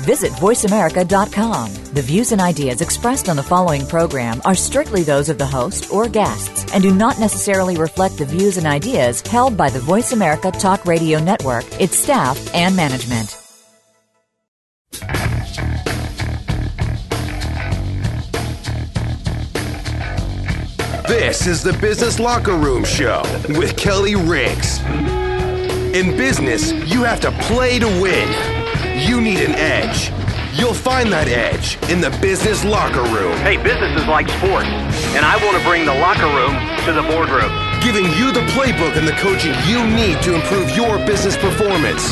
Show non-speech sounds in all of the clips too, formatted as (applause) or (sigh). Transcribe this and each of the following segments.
Visit VoiceAmerica.com. The views and ideas expressed on the following program are strictly those of the host or guests and do not necessarily reflect the views and ideas held by the Voice America Talk Radio Network, its staff, and management. This is the Business Locker Room Show with Kelly Riggs. In business, you have to play to win. You need an edge. You'll find that edge in the business locker room. Hey, business is like sports, and I want to bring the locker room to the boardroom. Giving you the playbook and the coaching you need to improve your business performance.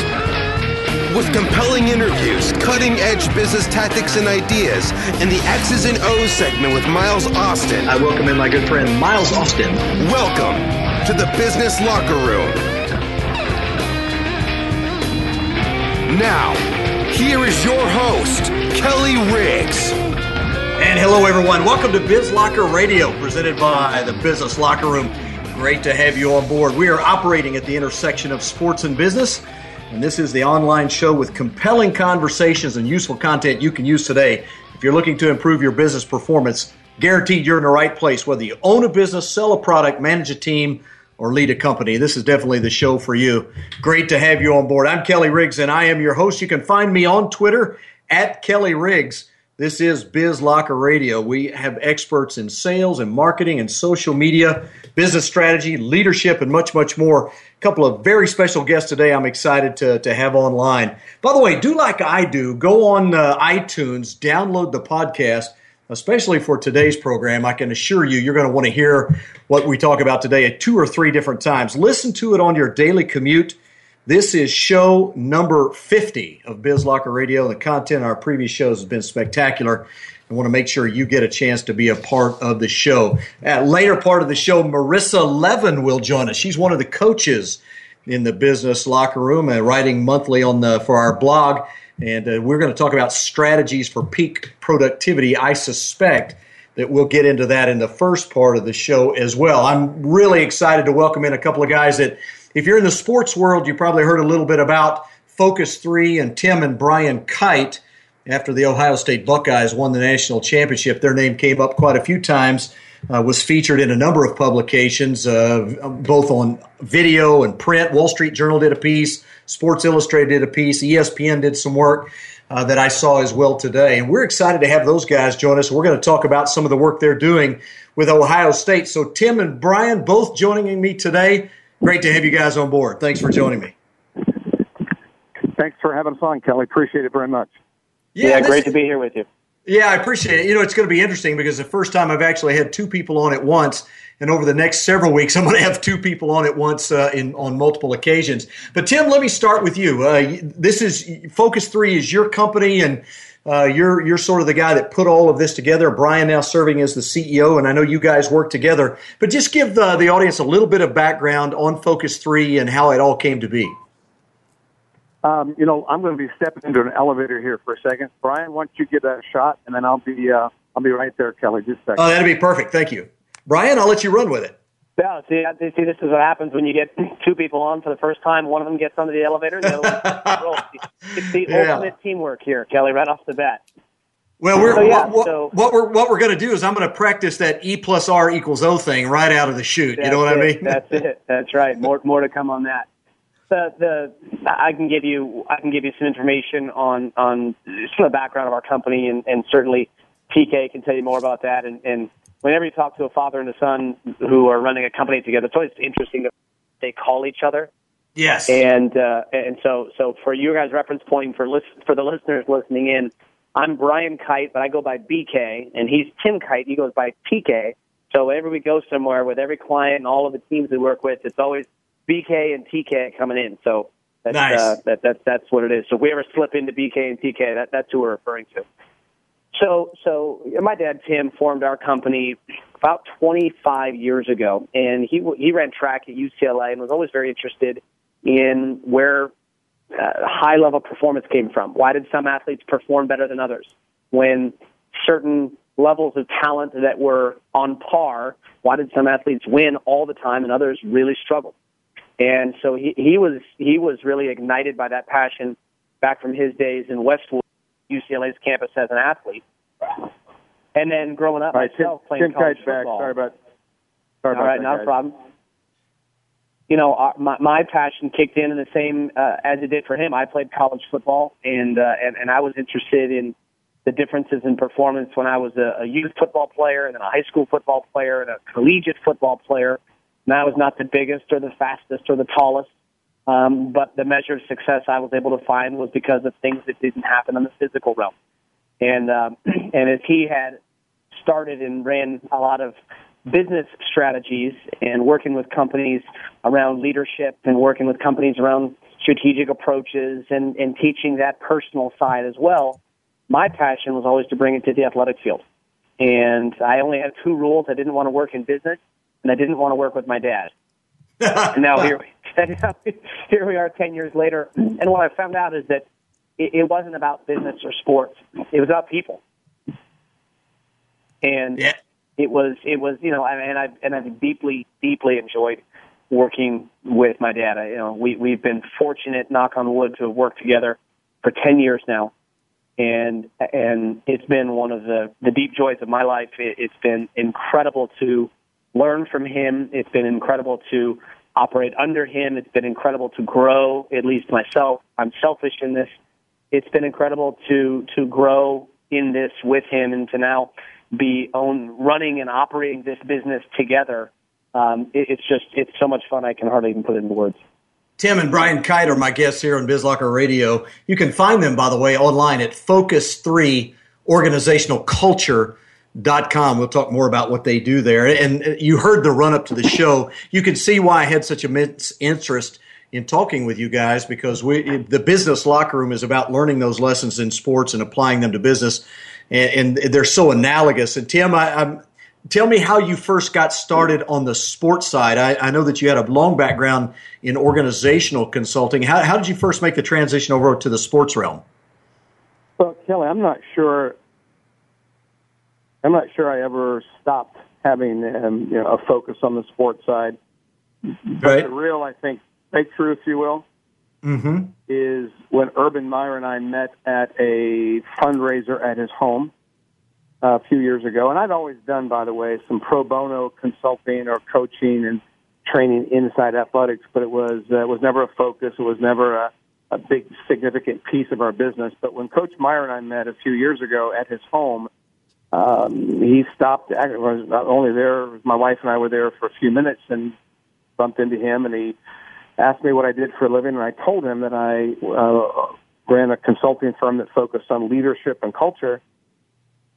With compelling interviews, cutting edge business tactics and ideas, and the X's and O's segment with Miles Austin. I welcome in my good friend Miles Austin. Welcome to the Business Locker Room. Now, here is your host, Kelly Riggs. And hello, everyone. Welcome to Biz Locker Radio, presented by the Business Locker Room. Great to have you on board. We are operating at the intersection of sports and business. And this is the online show with compelling conversations and useful content you can use today. If you're looking to improve your business performance, guaranteed you're in the right place, whether you own a business, sell a product, manage a team, or lead a company. This is definitely the show for you. Great to have you on board. I'm Kelly Riggs, and I am your host. You can find me on Twitter at Kelly Riggs. This is Biz Locker Radio. We have experts in sales and marketing and social media, business strategy, leadership, and much, much more. A couple of very special guests today I'm excited to, to have online. By the way, do like I do. Go on uh, iTunes, download the podcast, especially for today's program. I can assure you, you're going to want to hear what we talk about today at two or three different times. Listen to it on your daily commute. This is show number 50 of BizLocker Radio. The content of our previous shows has been spectacular. I want to make sure you get a chance to be a part of the show. At later part of the show, Marissa Levin will join us. She's one of the coaches in the business locker room, and writing monthly on the for our blog, and uh, we're going to talk about strategies for peak productivity. I suspect that we'll get into that in the first part of the show as well. I'm really excited to welcome in a couple of guys that if you're in the sports world, you probably heard a little bit about Focus 3 and Tim and Brian Kight. After the Ohio State Buckeyes won the national championship, their name came up quite a few times, uh, was featured in a number of publications, uh, both on video and print. Wall Street Journal did a piece, Sports Illustrated did a piece, ESPN did some work. Uh, that I saw as well today. And we're excited to have those guys join us. We're going to talk about some of the work they're doing with Ohio State. So, Tim and Brian both joining me today. Great to have you guys on board. Thanks for joining me. Thanks for having us on, Kelly. Appreciate it very much. Yeah, yeah great to be here with you. Yeah, I appreciate it. You know, it's going to be interesting because the first time I've actually had two people on at once, and over the next several weeks, I'm going to have two people on at once uh, in on multiple occasions. But Tim, let me start with you. Uh, this is Focus Three is your company, and uh, you're you're sort of the guy that put all of this together. Brian now serving as the CEO, and I know you guys work together. But just give the, the audience a little bit of background on Focus Three and how it all came to be. Um, you know, I'm going to be stepping into an elevator here for a second. Brian, why don't you get that shot, and then I'll be uh, I'll be right there, Kelly. Just a second. Oh, that'd be perfect. Thank you, Brian. I'll let you run with it. Yeah, see, see, this is what happens when you get (laughs) two people on for the first time. One of them gets onto the elevator. The other one (laughs) it's the yeah. ultimate teamwork here, Kelly, right off the bat. Well, we're, so, yeah, what, so, what, we're what we're going to do is I'm going to practice that E plus R equals O thing right out of the chute. You know what it, I mean? That's it. That's right. More more to come on that the the I can give you I can give you some information on on some of the background of our company and, and certainly TK can tell you more about that and, and whenever you talk to a father and a son who are running a company together, it's always interesting that they call each other. Yes. And uh, and so so for you guys reference point for list, for the listeners listening in, I'm Brian Kight, but I go by BK, and he's Tim Kight. He goes by TK. So whenever we go somewhere with every client and all of the teams we work with, it's always BK and TK coming in. So that's, nice. uh, that, that, that's what it is. So if we ever slip into BK and TK, that, that's who we're referring to. So, so my dad Tim formed our company about 25 years ago, and he he ran track at UCLA and was always very interested in where uh, high level performance came from. Why did some athletes perform better than others? When certain levels of talent that were on par, why did some athletes win all the time and others really struggled? And so he, he was he was really ignited by that passion back from his days in Westwood, UCLA's campus as an athlete. And then growing up right, myself Tim, playing Tim college Kight's back. football. Sorry about. Sorry All about right, that, not a problem. You know, our, my my passion kicked in in the same uh, as it did for him. I played college football, and uh, and and I was interested in the differences in performance when I was a, a youth football player, and then a high school football player, and a collegiate football player. And I was not the biggest or the fastest or the tallest, um, but the measure of success I was able to find was because of things that didn't happen in the physical realm. And um, (clears throat) and as he had started and ran a lot of business strategies and working with companies around leadership and working with companies around strategic approaches and, and teaching that personal side as well. My passion was always to bring it to the athletic field. And I only had two rules. I didn't want to work in business and I didn't want to work with my dad. and now here, and (laughs) now here we are 10 years later. And what I found out is that it, it wasn't about business or sports. It was about people. And Yeah. it was it was you know and I and I deeply deeply enjoyed working with my dad. I, you know we we've been fortunate, knock on wood, to have worked together for ten years now, and and it's been one of the the deep joys of my life. It, it's been incredible to learn from him. It's been incredible to operate under him. It's been incredible to grow. At least myself, I'm selfish in this. It's been incredible to to grow in this with him and to now be own running and operating this business together. Um, it, it's just it's so much fun. I can hardly even put it into words. Tim and Brian Kight are my guests here on BizLocker Radio. You can find them, by the way, online at Focus3 Organizational Culture. Dot com. We'll talk more about what they do there. And you heard the run up to the show. You can see why I had such immense interest in talking with you guys because we, the business locker room is about learning those lessons in sports and applying them to business. And, and they're so analogous. And Tim, I, I'm, tell me how you first got started on the sports side. I, I know that you had a long background in organizational consulting. How, how did you first make the transition over to the sports realm? Well, Kelly, I'm not sure. I'm not sure I ever stopped having um, you know, a focus on the sports side. Right. The real, I think, breakthrough, if you will, Mm-hmm. is when Urban Meyer and I met at a fundraiser at his home uh, a few years ago. And I'd always done, by the way, some pro bono consulting or coaching and training inside athletics, but it was uh, it was never a focus. It was never a, a big significant piece of our business. But when Coach Meyer and I met a few years ago at his home, um, he stopped. I was not only there, my wife and I were there for a few minutes and bumped into him, and he asked me what I did for a living, and I told him that I uh, ran a consulting firm that focused on leadership and culture.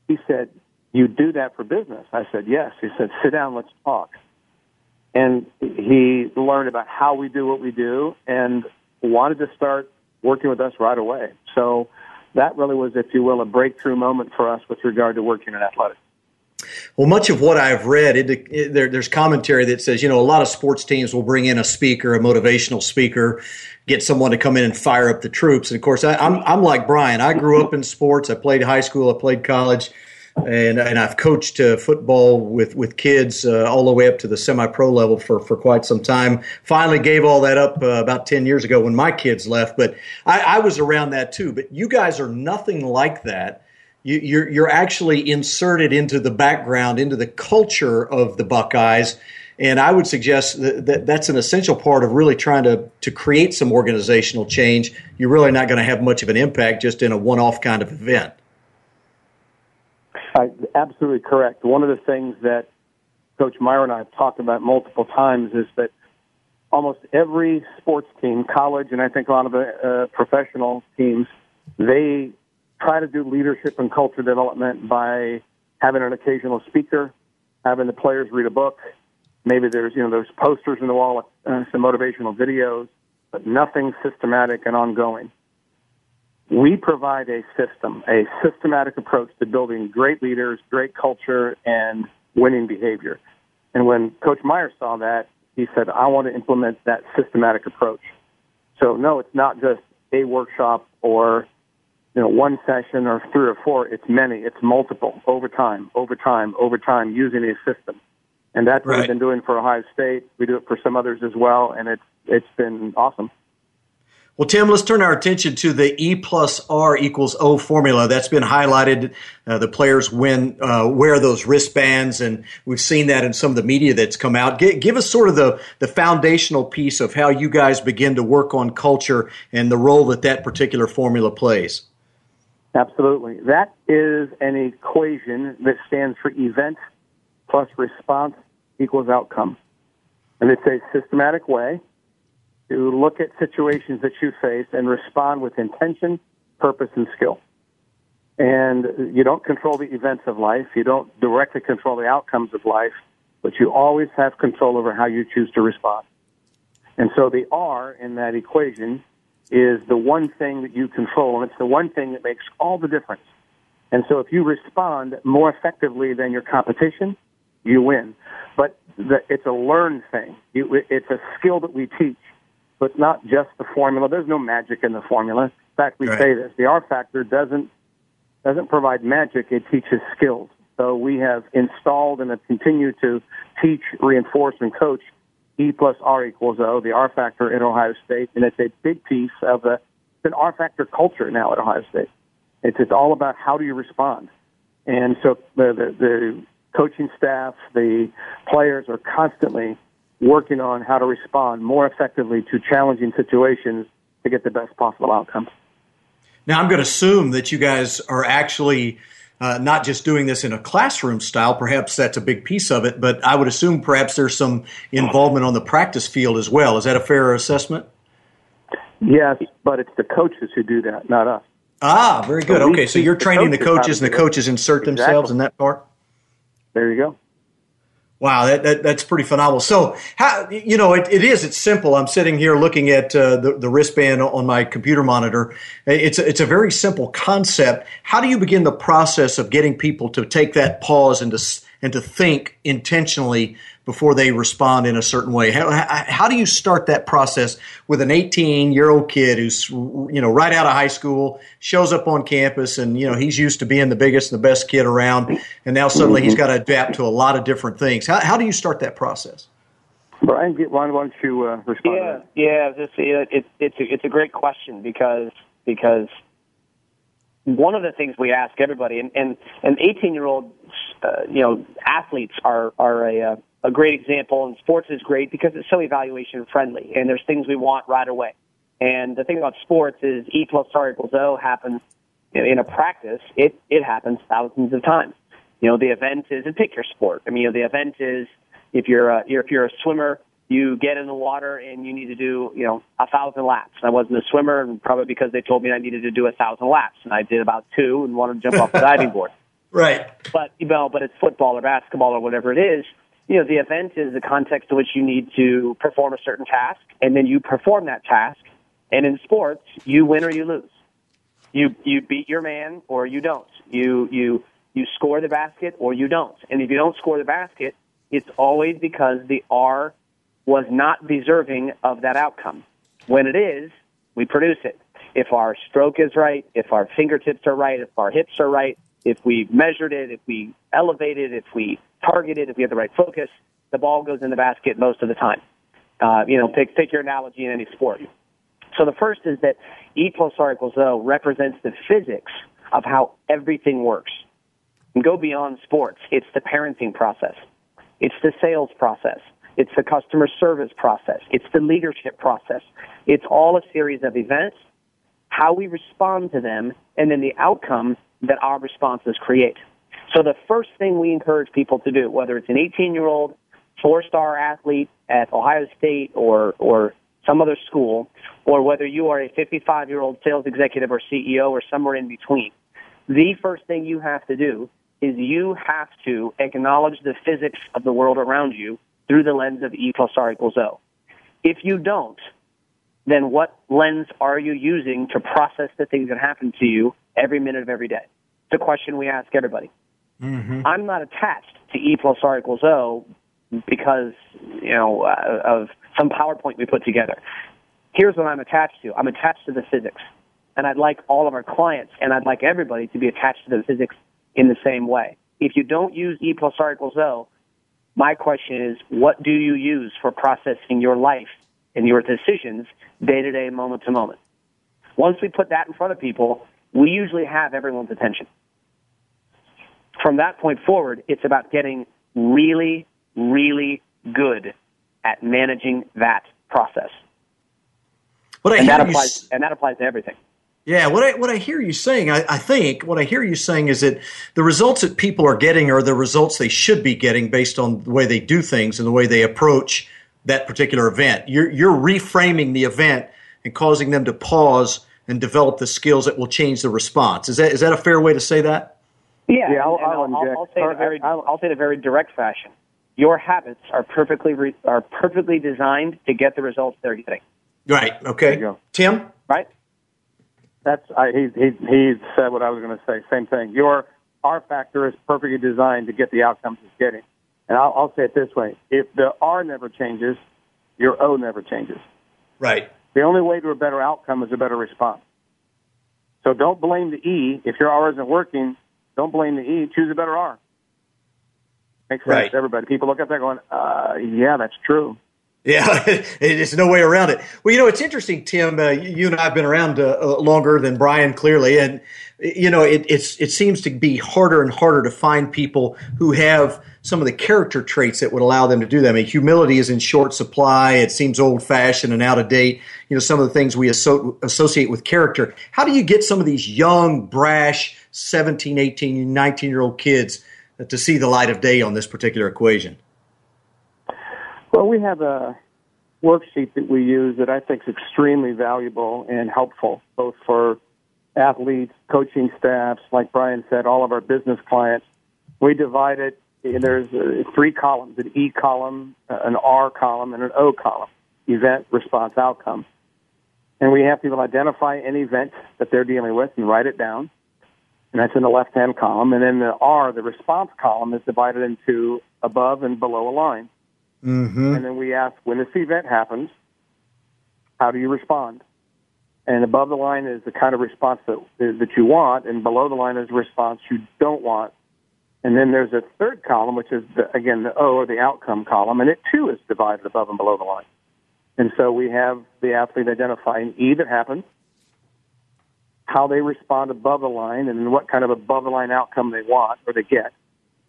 He said, "You do that for business?" I said, "Yes." He said, "Sit down, let's talk." And he learned about how we do what we do, and wanted to start working with us right away. So that really was, if you will, a breakthrough moment for us with regard to working in athletics. Well, much of what I've read, it, it, there, there's commentary that says, you know, a lot of sports teams will bring in a speaker, a motivational speaker, get someone to come in and fire up the troops. And of course, I, I'm, I'm like Brian. I grew up in sports. I played high school. I played college. And, and I've coached uh, football with, with kids uh, all the way up to the semi pro level for, for quite some time. Finally gave all that up uh, about 10 years ago when my kids left, but I, I was around that too. But you guys are nothing like that you, you're you're actually inserted into the background, into the culture of the Buckeyes, and I would suggest that, that that's an essential part of really trying to to create some organizational change. You're really not going to have much of an impact just in a one-off kind of event. Uh, absolutely correct. One of the things that Coach Meyer and I have talked about multiple times is that almost every sports team, college, and I think a lot of the uh, professional teams, they try to do leadership and culture development by having an occasional speaker, having the players read a book. Maybe there's you know those posters in the wall, uh, some motivational videos, but nothing systematic and ongoing. We provide a system, a systematic approach to building great leaders, great culture, and winning behavior. And when Coach Meyer saw that, he said, I want to implement that systematic approach. So, no, it's not just a workshop or you know one session or three or four. It's many. It's multiple over time, over time, over time using a system. And that's what Right. we've been doing for Ohio State. We do it for some others as well, and it's it's been awesome. Well, Tim, let's turn our attention to the E plus R equals O formula. That's been highlighted. Uh, the players win, uh, wear those wristbands, and we've seen that in some of the media that's come out. G- give us sort of the, the foundational piece of how you guys begin to work on culture and the role that that particular formula plays. Absolutely. That is an equation that stands for event plus response equals outcome. And it's a systematic way to look at situations that you face and respond with intention, purpose, and skill. And you don't control the events of life. You don't directly control the outcomes of life, but you always have control over how you choose to respond. And so the R in that equation is the one thing that you control, and it's the one thing that makes all the difference. And so if you respond more effectively than your competition, you win. But the, it's a learned thing. It's a skill that we teach. So it's not just the formula. There's no magic in the formula. In fact, we Right. say this. The R factor doesn't doesn't provide magic. It teaches skills. So we have installed and have continued to teach, reinforce, and coach E plus R equals O, the R factor at Ohio State, and it's a big piece of the an R factor culture now at Ohio State. It's it's all about how do you respond, and so the the, the coaching staff, the players are constantly working on how to respond more effectively to challenging situations to get the best possible outcomes. Now, I'm going to assume that you guys are actually uh, not just doing this in a classroom style. Perhaps that's a big piece of it, but I would assume perhaps there's some involvement on the practice field as well. Is that a fair assessment? Yes, but it's the coaches who do that, not us. Ah, very good. So Okay, so you're the training the coaches to coaches, and the coaches insert themselves in that part. There you go. Wow, that, that that's pretty phenomenal. So, how you know it, it is? It's simple. I'm sitting here looking at uh, the the wristband on my computer monitor. It's a, it's a very simple concept. How do you begin the process of getting people to take that pause and to and to think intentionally before they respond in a certain way? How, how, how do you start that process with an 18 year old kid who's you know right out of high school, shows up on campus, and you know he's used to being the biggest and the best kid around, and now suddenly he's got to adapt to a lot of different things. How, how do you start that process? Brian, get, why don't you uh, respond Yeah, yeah. This, it, it, it's a, it's a great question because because one of the things we ask everybody, and and, and 18 year old, uh, you know, athletes are are a uh, a great example, and sports is great because it's so evaluation friendly, and there's things we want right away. And the thing about sports is E plus R equals O happens in a practice. It it happens thousands of times. You know, the event is, and pick your sport. I mean, you know, the event is if you're a, you're, if you're a swimmer, you get in the water and you need to do, you know, a thousand laps. I wasn't a swimmer, and probably because they told me I needed to do a thousand laps, and I did about two and wanted to jump off the diving board. (laughs) Right. But you know, but it's football or basketball or whatever it is. You know, the event is the context in which you need to perform a certain task, and then you perform that task. And in sports, you win or you lose. You you beat your man or you don't. You you you score the basket or you don't. And if you don't score the basket, it's always because the R was not deserving of that outcome. When it is, we produce it. If our stroke is right, if our fingertips are right, if our hips are right, if we measured it, if we elevated, if we targeted, if we have the right focus, the ball goes in the basket most of the time. Uh, you know, pick pick your analogy in any sport. So the first is that E plus R equals O represents the physics of how everything works. And go beyond sports. It's the parenting process. It's the sales process. It's the customer service process. It's the leadership process. It's all a series of events, how we respond to them, and then the outcome that our responses create. So the first thing we encourage people to do, whether it's an 18 year old four star athlete at Ohio State or, or some other school, or whether you are a 55 year old sales executive or CEO or somewhere in between, the first thing you have to do is you have to acknowledge the physics of the world around you through the lens of E plus R equals O. If you don't, then what lens are you using to process the things that happen to you every minute of every day? It's a question we ask everybody. I'm not attached to E plus R equals O because, you know, uh, of some PowerPoint we put together. here's what I'm attached to. I'm attached to the physics. And I'd like all of our clients and I'd like everybody to be attached to the physics in the same way. If you don't use E plus R equals O, my question is, what do you use for processing your life and your decisions day to day, moment to moment? Once we put that in front of people, we usually have everyone's attention. From that point forward, it's about getting really, really good at managing that process. What I and, that applies, s- and that applies to everything. Yeah, what I what I hear you saying, I, I think what I hear you saying is that the results that people are getting are the results they should be getting based on the way they do things and the way they approach that particular event. You're you're reframing the event and causing them to pause and develop the skills that will change the response. Is that is that a fair way to say that? Yeah, Yeah, I'll- and- and I'll I'll, inject- I'll say in or very, I'll- I'll say in a very direct fashion. Your habits are perfectly re, are perfectly designed to get the results they're getting. Right. Okay. you go. Tim. Right? That's I, he he he said what I was going to say. Same thing. Your R factor is perfectly designed to get the outcomes it's getting. And I'll, I'll say it this way: if the R never changes, your O never changes. Right. The only way to a better outcome is a better response. So don't blame the E if your R isn't working. Don't blame the E. Choose a better R. Makes sense Right. everybody. People look at that going, uh, "Yeah, that's true." Yeah, (laughs) there's no way around it. Well, you know, it's interesting, Tim. Uh, you and I have been around uh, uh, longer than Brian, clearly, and you know, it, it seems to be harder and harder to find people who have some of the character traits that would allow them to do that. I mean, humility is in short supply. It seems old fashioned and out of date. You know, some of the things we asso- associate with character. How do you get some of these young, brash, 17, 18, 19 year old kids to see the light of day on this particular equation? Well, we have a worksheet that we use that I think is extremely valuable and helpful, both for athletes, coaching staffs, like Brian said, all of our business clients. We divide it. There's uh, three columns: an E column, uh, an R column, and an O column. Event, response, outcome. And we have people identify an event that they're dealing with and write it down. And that's in the left-hand column. And then the R, the response column, is divided into above and below a line. Mm-hmm. And then we ask, when this event happens, how do you respond? And above the line is the kind of response that, that you want, and below the line is the response you don't want. And then there's a third column, which is, the, again, the O, or the outcome column, and it too is divided above and below the line. And so we have the athlete identifying E that happens, how they respond above the line, and what kind of above the line outcome they want or they get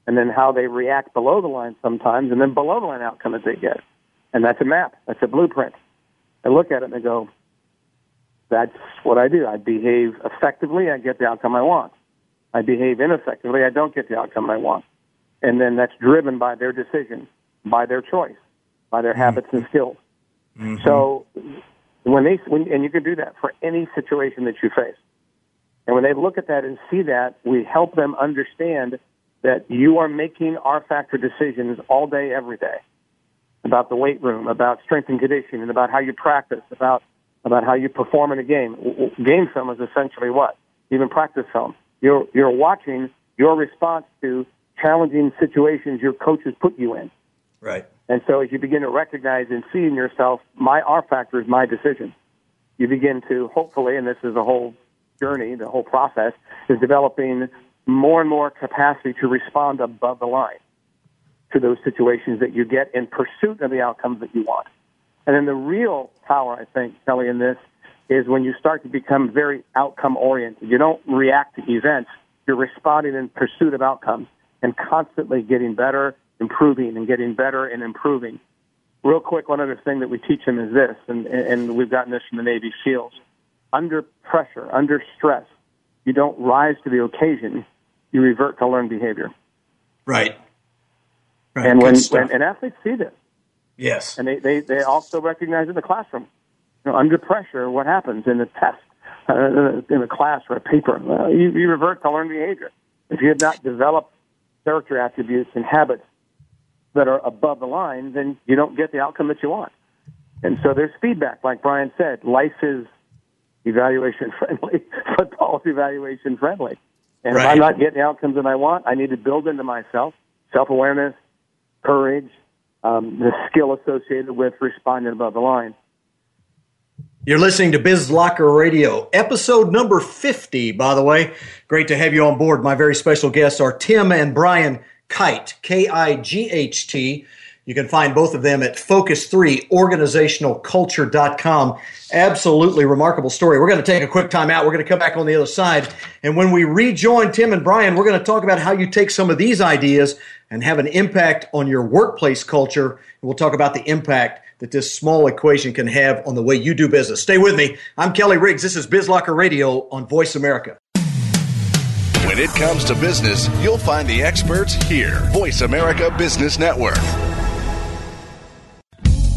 and then how they react below the line sometimes, and then below the line outcome that they get. And that's a map. That's a blueprint. I look at it and I go, that's what I do. I behave effectively, I get the outcome I want. I behave ineffectively, I don't get the outcome I want. And then that's driven by their decision, by their choice, by their mm-hmm. habits and skills. Mm-hmm. So when they, when, and you can do that for any situation that you face. And when they look at that and see that, we help them understand that you are making R factor decisions all day, every day about the weight room, about strength and conditioning, about how you practice, about about how you perform in a game. Game film is essentially what? Even practice film. You're you're watching your response to challenging situations your coaches put you in. Right. And so as you begin to recognize and see in yourself, my R factor is my decision, you begin to hopefully, and this is a whole journey, the whole process, is developing more and more capacity to respond above the line to those situations that you get in pursuit of the outcomes that you want. And then the real power, I think, Kelly, in this is when you start to become very outcome oriented. You don't react to events, you're responding in pursuit of outcomes and constantly getting better, improving, and getting better and improving. Real quick, one other thing that we teach them is this, and, and we've gotten this from the Navy SEALs. Under pressure, under stress, you don't rise to the occasion, you revert to learned behavior. Right. Right. And when, when and athletes see this, yes. and they, they, they also recognize in the classroom, you know, under pressure, what happens in the test, uh, in a class or a paper, well, you, you revert to learned behavior. If you have not developed character attributes and habits that are above the line, then you don't get the outcome that you want. And so there's feedback, like Brian said. Life is evaluation (laughs) friendly. Football is evaluation friendly. And if I'm not getting the outcomes that I want, I need to build into myself self awareness, courage, um, the skill associated with responding above the line. You're listening to Biz Locker Radio, episode number 50, by the way. Great to have you on board. My very special guests are Tim and Brian Kight, K I G H T. You can find both of them at focus3organizationalculture.com. Absolutely remarkable story. We're going to take a quick time out. We're going to come back on the other side. And when we rejoin Tim and Brian, we're going to talk about how you take some of these ideas and have an impact on your workplace culture. And we'll talk about the impact that this small equation can have on the way you do business. Stay with me. I'm Kelly Riggs. This is BizLocker Radio on Voice America. When it comes to business, you'll find the experts here. Voice America Business Network.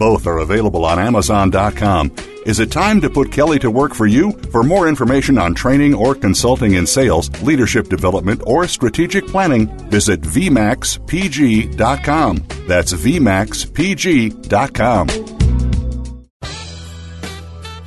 Both are available on Amazon.com. Is it time to put Kelly to work for you? For more information on training or consulting in sales, leadership development, or strategic planning, visit VMAXPG.com. That's VMAXPG.com.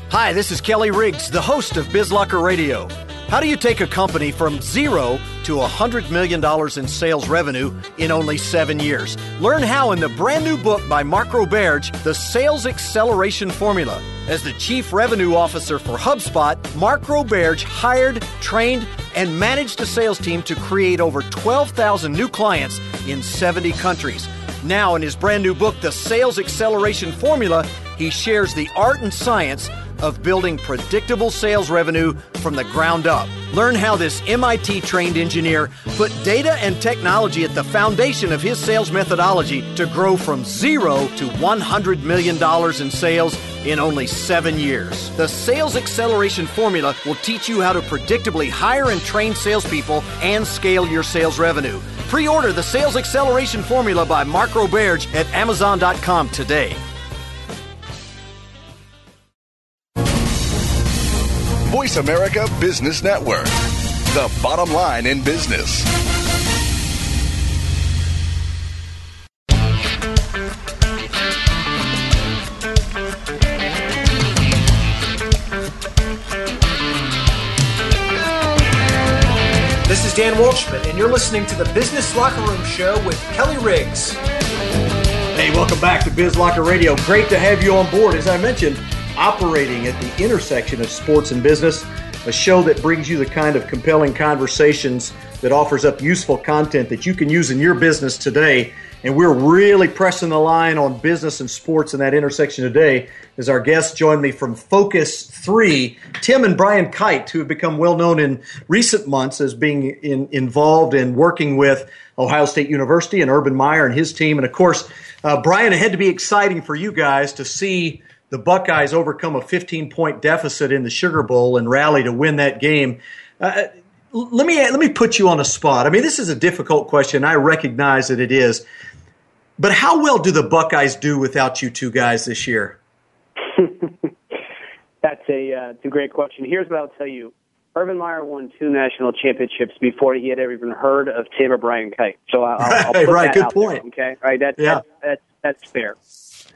Hi, this is Kelly Riggs, the host of BizLocker Radio. How do you take a company from zero to $100 million in sales revenue in only seven years? Learn how in the brand new book by Mark Roberge, The Sales Acceleration Formula. As the Chief Revenue Officer for HubSpot, Mark Roberge hired, trained, and managed a sales team to create over 12,000 new clients in 70 countries. Now, in his brand new book, The Sales Acceleration Formula, he shares the art and science of building predictable sales revenue from the ground up. Learn how this MIT trained engineer put data and technology at the foundation of his sales methodology to grow from zero to $100 million in sales in only seven years. The Sales Acceleration Formula will teach you how to predictably hire and train salespeople and scale your sales revenue. Pre order the Sales Acceleration Formula by Mark Roberge at Amazon.com today. Voice America Business Network, the bottom line in business. This is Dan Walshman, and you're listening to the Business Locker Room Show with Kelly Riggs. Hey, welcome back to Biz Locker Radio. Great to have you on board. As I mentioned, operating at the intersection of sports and business, a show that brings you the kind of compelling conversations that offers up useful content that you can use in your business today. And we're really pressing the line on business and sports in that intersection today as our guests join me from Focus 3, Tim and Brian Kight, who have become well known in recent months as being in, involved in working with Ohio State University and Urban Meyer and his team. And of course, uh, Brian, it had to be exciting for you guys to see the Buckeyes overcome a 15 point deficit in the Sugar Bowl and rally to win that game. Uh, let me let me put you on a spot. I mean, this is a difficult question. I recognize that it is, but how well do the Buckeyes do without you two guys this year? (laughs) That's a uh, it's a great question. Here's what I'll tell you. Urban Meyer won two national championships before he had ever even heard of Tim or Brian Kight. So I'll, I'll (laughs) put right, that good out point. There, okay, all right, that's, yeah. that's that's that's fair.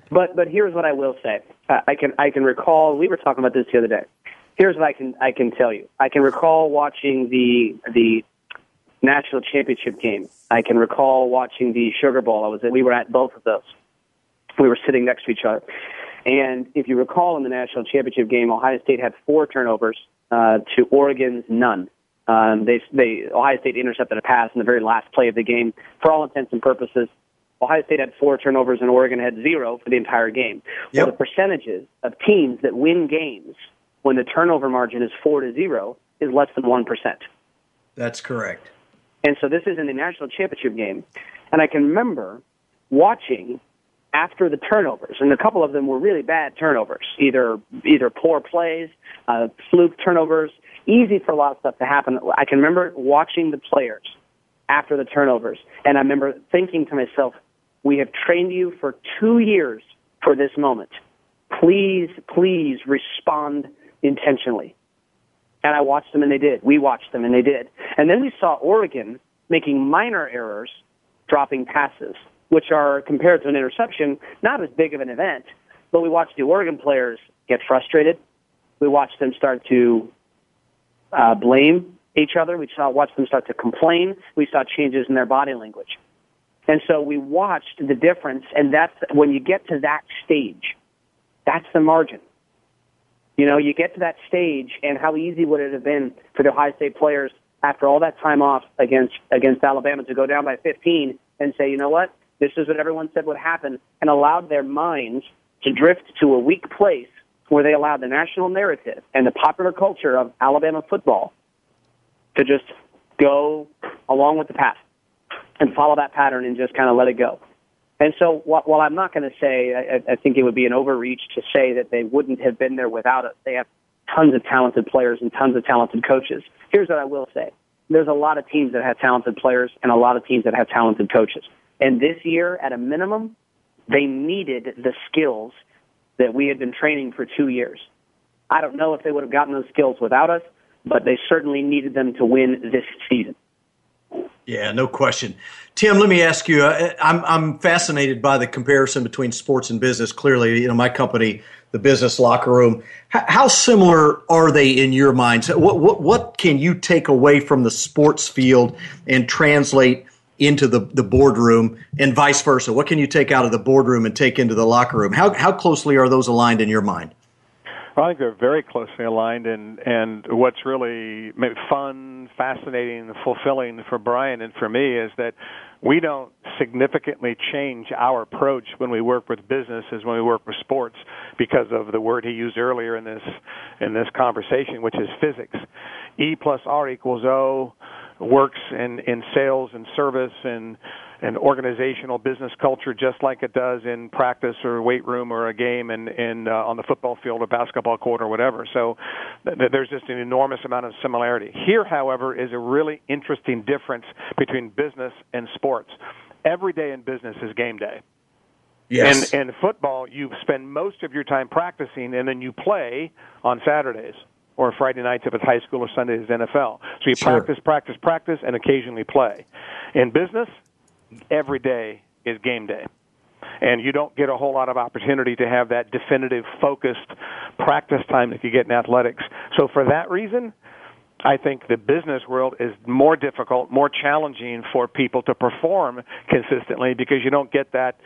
But but here's what I will say. I can I can recall we were talking about this the other day. Here's what I can I can tell you. I can recall watching the the national championship game. I can recall watching the Sugar Bowl. I was at, we were at both of those. We were sitting next to each other. And if you recall in the national championship game, Ohio State had four turnovers uh, to Oregon's none. Um, they, they Ohio State intercepted a pass in the very last play of the game. For all intents and purposes, Ohio State had four turnovers and Oregon had zero for the entire game. Yep. Well, the percentages of teams that win games when the turnover margin is four to zero is less than one percent. That's correct. And so this is in the national championship game, and I can remember watching after the turnovers, and a couple of them were really bad turnovers, either either poor plays, uh, fluke turnovers, easy for a lot of stuff to happen. I can remember watching the players after the turnovers, and I remember thinking to myself, we have trained you for two years for this moment. Please, please respond intentionally. And I watched them and they did. We watched them and they did. And then we saw Oregon making minor errors, dropping passes, which are compared to an interception, not as big of an event. But we watched the Oregon players get frustrated. We watched them start to uh, blame each other. We saw watched them start to complain. We saw changes in their body language. And so we watched the difference, and that's when you get to that stage, that's the margin. You know, you get to that stage, and how easy would it have been for the Ohio State players after all that time off against against Alabama to go down by 15 and say, you know what, this is what everyone said would happen, and allowed their minds to drift to a weak place where they allowed the national narrative and the popular culture of Alabama football to just go along with the path and follow that pattern and just kind of let it go. And so, while I'm not going to say, I, I think it would be an overreach to say that they wouldn't have been there without us. They have tons of talented players and tons of talented coaches. Here's what I will say. There's a lot of teams that have talented players and a lot of teams that have talented coaches. And this year, at a minimum, they needed the skills that we had been training for two years. I don't know if they would have gotten those skills without us, but they certainly needed them to win this season. Yeah, no question. Tim, let me ask you. Uh, I'm I'm fascinated by the comparison between sports and business. Clearly, you know, my company, the business locker room. How, how similar are they in your minds? What what what can you take away from the sports field and translate into the the boardroom, and vice versa? What can you take out of the boardroom and take into the locker room? How how closely are those aligned in your mind? Well, I think they're very closely aligned, and and what's really fun, fascinating, fulfilling for Brian and for me is that we don't significantly change our approach when we work with businesses, when we work with sports because of the word he used earlier in this in this conversation, which is physics. E plus R equals O works in in sales and service and an organizational business culture just like it does in practice or weight room or a game in, in uh, on the football field or basketball court or whatever. So th- there's just an enormous amount of similarity. Here, however, is a really interesting difference between business and sports. Every day in business is game day. Yes. And, and football, you spend most of your time practicing, and then you play on Saturdays or Friday nights if it's high school or Sundays NFL. So you sure. practice, practice, practice, and occasionally play. In business, every day is game day. And you don't get a whole lot of opportunity to have that definitive, focused practice time that you get in athletics. So, for that reason, I think the business world is more difficult, more challenging for people to perform consistently because you don't get that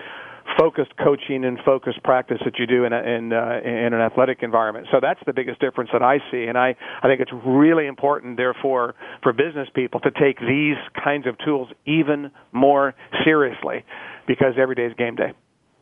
focused coaching and focused practice that you do in, a, in, uh, in an athletic environment. So that's the biggest difference that I see, and I, I think it's really important, therefore, for business people to take these kinds of tools even more seriously because every day is game day.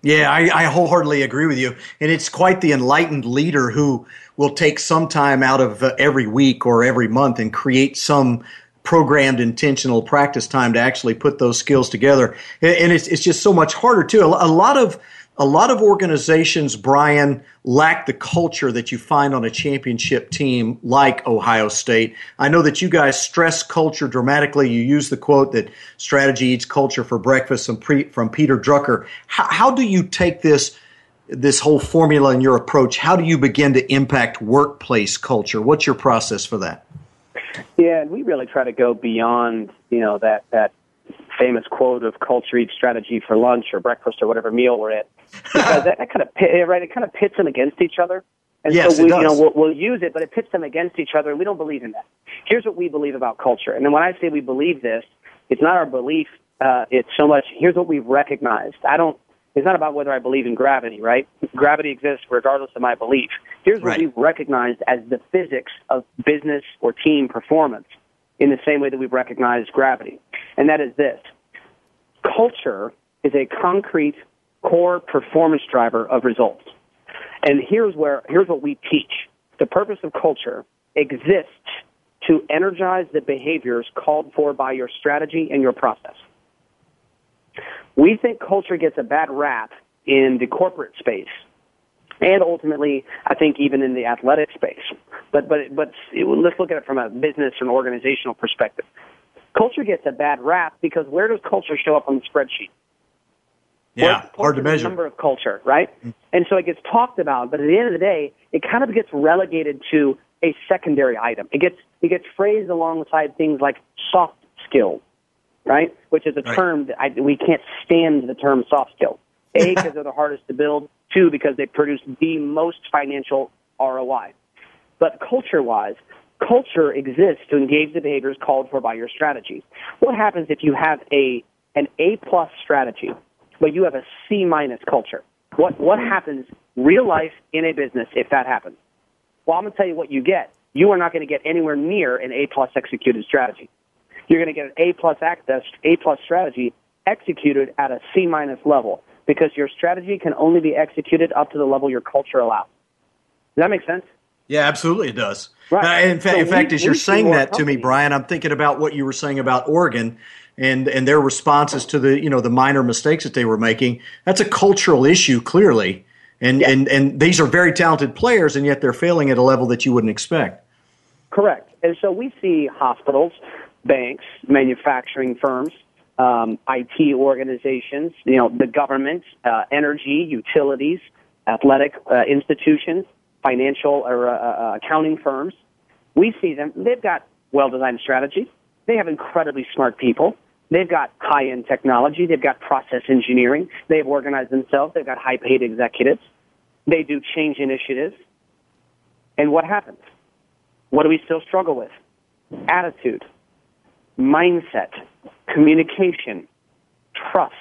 Yeah, I, I, wholeheartedly agree with you. And it's quite the enlightened leader who will take some time out of uh, every week or every month and create some programmed intentional practice time to actually put those skills together. And it's, it's just so much harder too. A lot of, a lot of organizations, Brian, lack the culture that you find on a championship team like Ohio State. I know that you guys stress culture dramatically. You use the quote that strategy eats culture for breakfast from, from Peter Drucker. How, how do you take this, this whole formula in your approach? How do you begin to impact workplace culture? What's your process for that? Yeah, and we really try to go beyond, you know, that that famous quote of culture eats strategy for lunch or breakfast or whatever meal we're at, because that, that kind of right, it kind of pits them against each other. And yes, so we, you know, we'll, we'll use it, but it pits them against each other, and we don't believe in that. Here's what we believe about culture, and then when I say we believe this, it's not our belief. Uh, it's so much. Here's what we've recognized. I don't it's not about whether I believe in gravity, right? Gravity exists regardless of my belief. Here's what right. we've recognized as the physics of business or team performance in the same way that we've recognized gravity. And that is this. Culture is a concrete core performance driver of results. And here's where, here's what we teach. The purpose of culture exists to energize the behaviors called for by your strategy and your process. We think culture gets a bad rap in the corporate space, and ultimately, I think even in the athletic space. But but but let's look at it from a business and organizational perspective. Culture gets a bad rap because where does culture show up on the spreadsheet? Yeah, hard to measure. Number of culture, right? Mm-hmm. And so it gets talked about, but at the end of the day, it kind of gets relegated to a secondary item. It gets it gets phrased alongside things like soft skills right? Which is a Right. term that I, we can't stand the term soft skill. A, (laughs) because they're the hardest to build. Two, because they produce the most financial ROI. But culture wise, culture exists to engage the behaviors called for by your strategy. What happens if you have a an A plus strategy, but you have a C minus culture? What what happens real life in a business if that happens? Well, I'm going to tell you what you get. You are not going to get anywhere near an A plus executed strategy. You're going to get an A plus access, A plus strategy executed at a C minus level because your strategy can only be executed up to the level your culture allows. Does that make sense? Yeah, absolutely, it does. Right. Uh, in, fa- So in fact, we- as you're saying that to me, Brian, I'm thinking about what you were saying about Oregon and and their responses to the you know the minor mistakes that they were making. That's a cultural issue, clearly, and and and these are very talented players, and yet they're failing at a level that you wouldn't expect. Correct. And so we see hospitals, banks, manufacturing firms, um, IT organizations, you know, the government, uh, energy, utilities, athletic uh, institutions, financial or uh, uh, accounting firms. We see them. They've got well-designed strategies. They have incredibly smart people. They've got high-end technology. They've got process engineering. They've organized themselves. They've got high-paid executives. They do change initiatives. And what happens? What do we still struggle with? Attitude, mindset, communication, trust,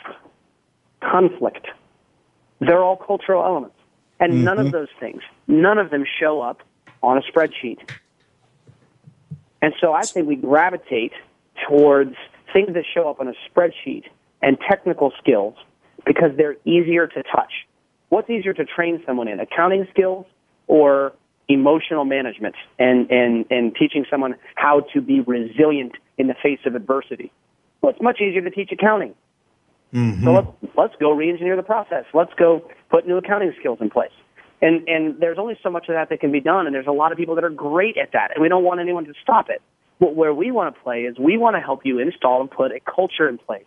conflict. They're all cultural elements. And none of mm-hmm. those things, none of them show up on a spreadsheet. And so I think we gravitate towards things that show up on a spreadsheet and technical skills because they're easier to touch. What's easier to train someone in, accounting skills or emotional management and, and, and teaching someone how to be resilient in the face of adversity? Well, it's much easier to teach accounting. Mm-hmm. So let's, let's go re-engineer the process. Let's go put new accounting skills in place. And, and there's only so much of that that can be done, and there's a lot of people that are great at that, and we don't want anyone to stop it. But where we want to play is we want to help you install and put a culture in place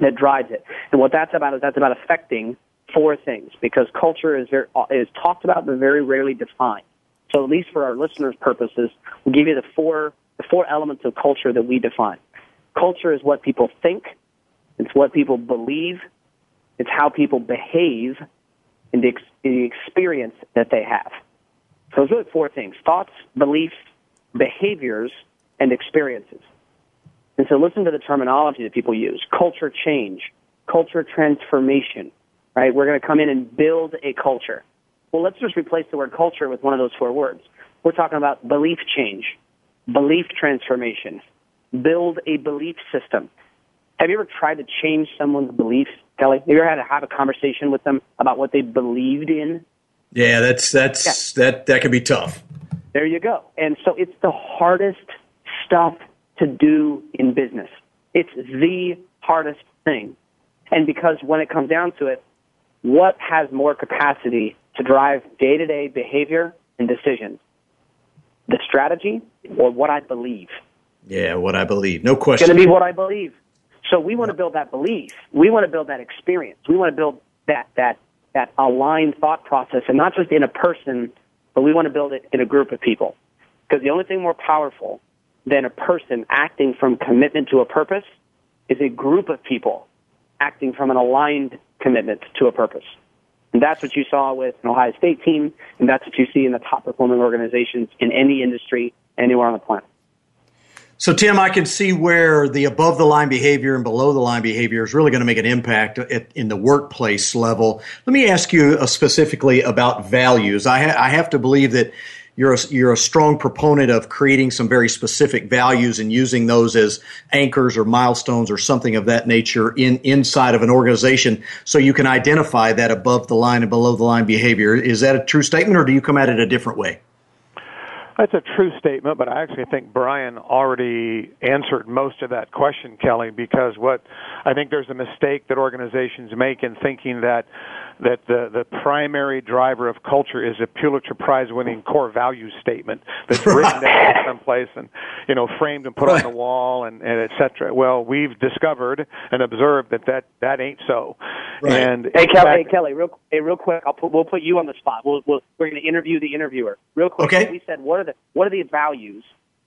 that drives it. And what that's about is that's about affecting four things because culture is very, is talked about but very rarely defined. So at least for our listeners' purposes, we'll give you the four the four elements of culture that we define. Culture is what people think, it's what people believe, it's how people behave, and the, ex- the experience that they have. So it's really four things: thoughts, beliefs, behaviors, and experiences. And so listen to the terminology that people use. Culture change, culture transformation, right? We're going to come in and build a culture. Well, let's just replace the word culture with one of those four words. We're talking about belief change, belief transformation, build a belief system. Have you ever tried to change someone's beliefs, Kelly? Have you ever had to have a conversation with them about what they believed in? Yeah, that's that's that that can be tough. There you go. And so it's the hardest stuff to do in business. It's the hardest thing. And because when it comes down to it, what has more capacity to drive day to day behavior and decisions? The strategy or what I believe? Yeah, what I believe, no question. It's going to be what I believe. So we want to build that belief. We want to build that experience. We want to build that that that aligned thought process, and not just in a person, but we want to build it in a group of people. Because the only thing more powerful than a person acting from commitment to a purpose is a group of people acting from an aligned commitment to a purpose. And that's what you saw with an Ohio State team, and that's what you see in the top performing organizations in any industry anywhere on the planet. So, Tim, I can see where the above the line behavior and below the line behavior is really going to make an impact at, in the workplace level. Let me ask you uh, specifically about values. I, ha- I have to believe that you're a, you're a strong proponent of creating some very specific values and using those as anchors or milestones or something of that nature in inside of an organization so you can identify that above the line and below the line behavior. Is that a true statement or do you come at it a different way? That's a true statement, but I actually think Brian already answered most of that question, Kelly, because what I think there's a mistake that organizations make in thinking that that the the primary driver of culture is a Pulitzer Prize winning core values statement that's (laughs) written down someplace and you know framed and put on the wall and, and et cetera. Well, we've discovered and observed that that, that ain't so. Right. And Hey, Kelly, fact- hey, Kelly, real, hey, real quick, I'll put, we'll put you on the spot. We'll, we'll, we're going to interview the interviewer. Real quick, Okay. we said, what are the what are the values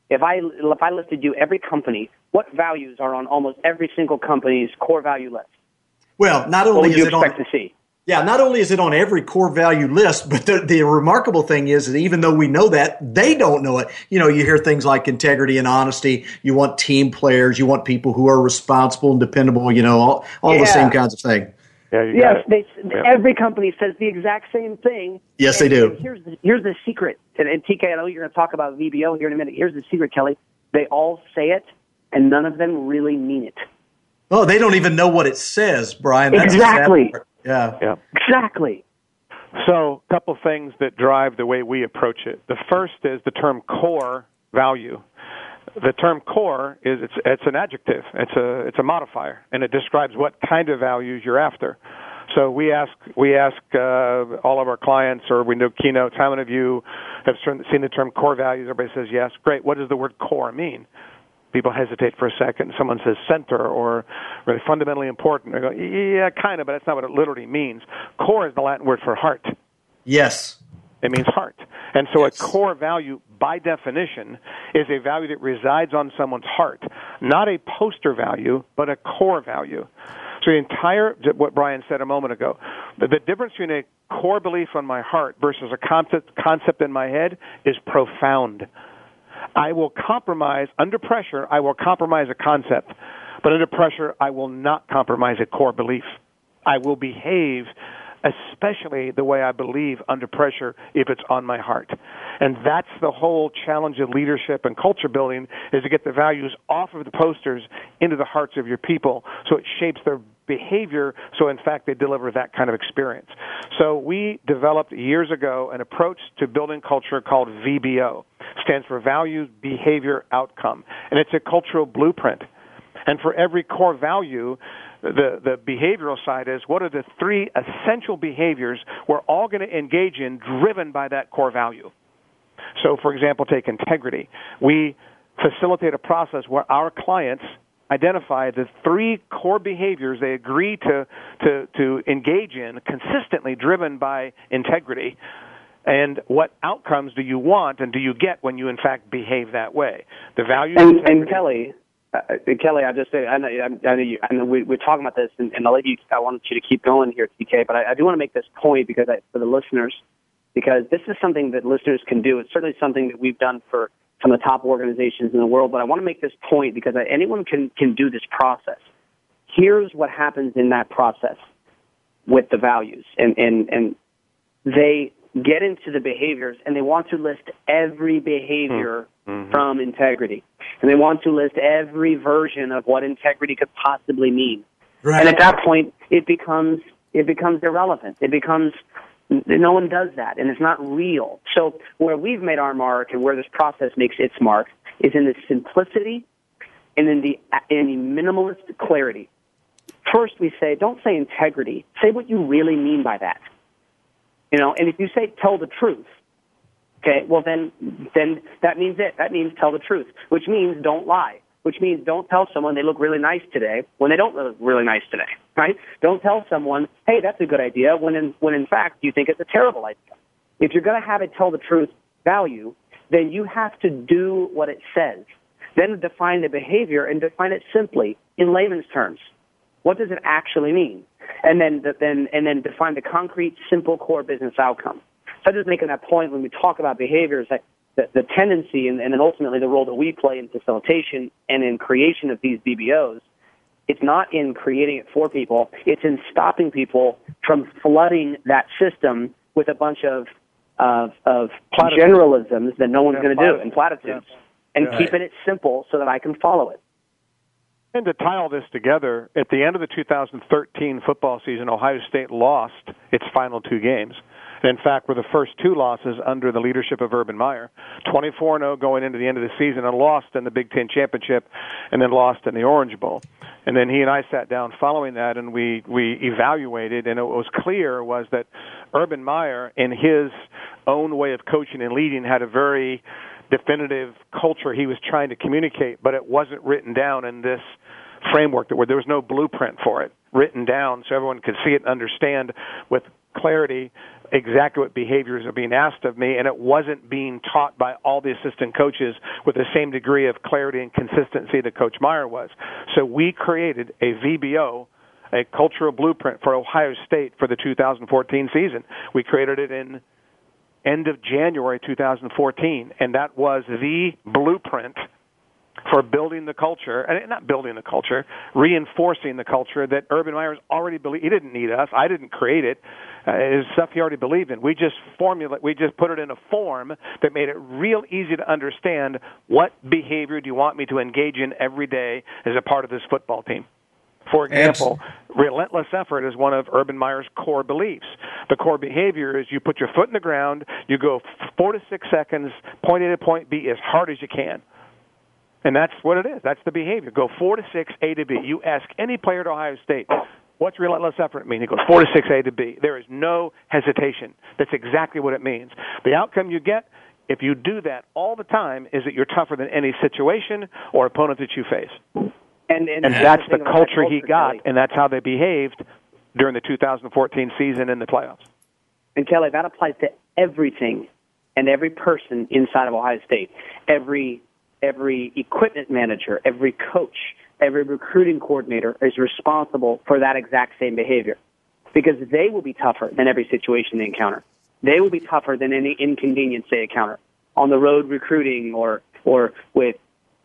if I if I listed you every company, what values are on almost every single company's core value list? Well, not What only would is you it on expect to see? Yeah, not only is it on every core value list, but the, the remarkable thing is that even though we know that, they don't know it. You know, you hear things like integrity and honesty. You want team players. You want people who are responsible and dependable. You know, all, all the same kinds of thing. Yeah, Yes, they, Yeah. every company says the exact same thing. Yes, they do. here's the, here's the secret. And, and TK, I know you're going to talk about VBO here in a minute. Here's the secret, Kelly. They all say it, and none of them really mean it. Oh, they don't even know what it says, Brian. That's the sad Exactly. part. Yeah. Yeah. Exactly. So, a couple things that drive the way we approach it. The first is the term core value. The term core is it's it's an adjective. It's a it's a modifier, and it describes what kind of values you're after. So we ask we ask uh, all of our clients, or we do keynotes. How many of you have seen the term core values? Everybody says yes. Great. What does the word core mean? People hesitate for a second. Someone says center or really fundamentally important. They go, yeah, kind of, but that's not what it literally means. Core is the Latin word for heart. Yes. It means heart. And so Yes. a core value, by definition, is a value that resides on someone's heart. Not a poster value, but a core value. So the entire, what Brian said a moment ago, the, the difference between a core belief on my heart versus a concept, concept in my head is profound. I will compromise under pressure. I will compromise a concept, but under pressure, I will not compromise a core belief. I will behave, especially the way I believe under pressure, if it's on my heart. And that's the whole challenge of leadership and culture building: is to get the values off of the posters into the hearts of your people, so it shapes their behavior so in fact they deliver that kind of experience. So we developed years ago an approach to building culture called vbo stands for values behavior outcome. And it's a cultural blueprint. And for every core value the the behavioral side is what are the three essential behaviors we're all going to engage in driven by that core value? So for example take integrity. We facilitate a process where our clients identify the three core behaviors they agree to, to, to engage in consistently driven by integrity and what outcomes do you want and do you get when you in fact behave that way the values And, and Kelly, uh, Kelly, I just say I know, I know, you, I know we, we're talking about this, and, and I'll let you. I want you to keep going here, TK. But I, I do want to make this point because I, for the listeners, because this is something that listeners can do. It's certainly something that we've done for some of the top organizations in the world. But I want to make this point because anyone can can do this process. Here's what happens in that process with the values, and and and they get into the behaviors and they want to list every behavior hmm. mm-hmm. from integrity. And they want to list every version of what integrity could possibly mean. Right. And at that point, it becomes it becomes irrelevant. It becomes no one does that, and it's not real. So where we've made our mark and where this process makes its mark is in the simplicity and in the in the minimalist clarity. First, we say don't say integrity. Say what you really mean by that. You know, and if you say tell the truth, okay, well then then that means it. That means tell the truth, which means don't lie, which means don't tell someone they look really nice today when they don't look really nice today, (laughs) right? Don't tell someone, hey, that's a good idea when in when in fact you think it's a terrible idea. If you're going to have it tell the truth value, then you have to do what it says. Then define the behavior and define it simply in layman's terms. What does it actually mean? And then, then, and then define the concrete, simple core business outcome. So I'm just making that point when we talk about behaviors, that the, the tendency and, and then ultimately the role that we play in facilitation and in creation of these VBOs, it's not in creating it for people. It's in stopping people from flooding that system with a bunch of of, of Platitudes. generalisms that no one's Yeah, going to do and platitudes, and Yeah. keeping it simple so that I can follow it. And to tie all this together, at the end of the 2013 football season, Ohio State lost its final two games. In fact, were the first two losses under the leadership of Urban Meyer. 24 0 going into the end of the season and lost in the Big Ten Championship and then lost in the Orange Bowl. And then he and I sat down following that and we, we evaluated, and it was clear was that Urban Meyer, in his own way of coaching and leading, had a very definitive culture he was trying to communicate, but it wasn't written down in this framework that where there was no blueprint for it. written down so everyone could see it and understand with clarity exactly what behaviors are being asked of me, and it wasn't being taught by all the assistant coaches with the same degree of clarity and consistency that Coach Meyer was. So we created a VBO, a cultural blueprint for Ohio State for the 2014 season. We created it in end of January 2014, and that was the blueprint for building the culture, and not building the culture, reinforcing the culture that Urban Meyer's already believed. He didn't need us. I didn't create it. Uh, it's stuff he already believed in. We just formulate. We just put it in a form that made it real easy to understand what behavior do you want me to engage in every day as a part of this football team. For example, relentless effort is one of Urban Meyer's core beliefs. The core behavior is you put your foot in the ground, you go four to six seconds, point A to point B as hard as you can. And that's what it is. That's the behavior. Go four to six, A to B. You ask any player at Ohio State, what's relentless effort mean? He goes four to six, A to B. There is no hesitation. That's exactly what it means. The outcome you get, if you do that all the time, is that you're tougher than any situation or opponent that you face. And, and, and that's the culture he got, and that's how they behaved during the 2014 season in the playoffs. And Kelly, that applies to everything and every person inside of Ohio State. Every every equipment manager, every coach, every recruiting coordinator is responsible for that exact same behavior because they will be tougher than every situation they encounter. They will be tougher than any inconvenience they encounter on the road recruiting or or with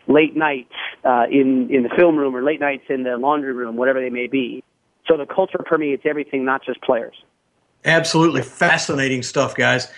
late nights uh, in in the film room or late nights in the laundry room, whatever they may be. So the culture permeates everything, not just players. Absolutely fascinating stuff, guys.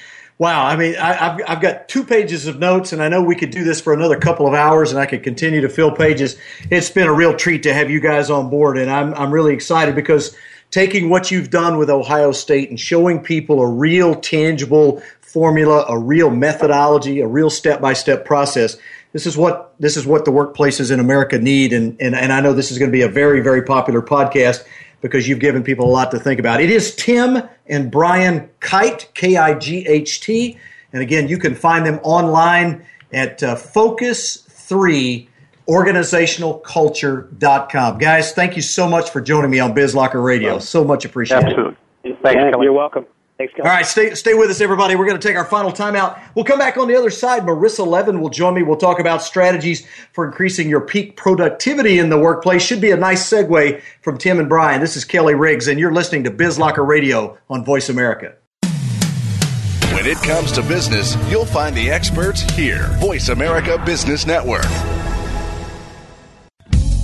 Wow, I mean, I, have I've got two pages of notes, and I know we could do this for another couple of hours, and I could continue to fill pages. It's been a real treat to have you guys on board, and I'm I'm really excited because taking what you've done with Ohio State and showing people a real tangible formula, a real methodology, a real step by step process. This is what this is what the workplaces in America need, and, and and I know this is going to be a very very popular podcast because you've given people a lot to think about. It is Tim and Brian Kight, K I G H T. And again, you can find them online at uh, Focus3 organizationalculture.com. Guys, thank you so much for joining me on BizLocker Radio. So much appreciated. Absolutely. Thanks, yeah, You're welcome. Thanks, All right, stay, stay with us, everybody. We're going to take our final timeout. We'll come back on the other side. Marissa Levin will join me. We'll talk about strategies for increasing your peak productivity in the workplace. Should be a nice segue from Tim and Brian. This is Kelly Riggs, and you're listening to BizLocker Radio on Voice America. When it comes to business, you'll find the experts here. Voice America Business Network.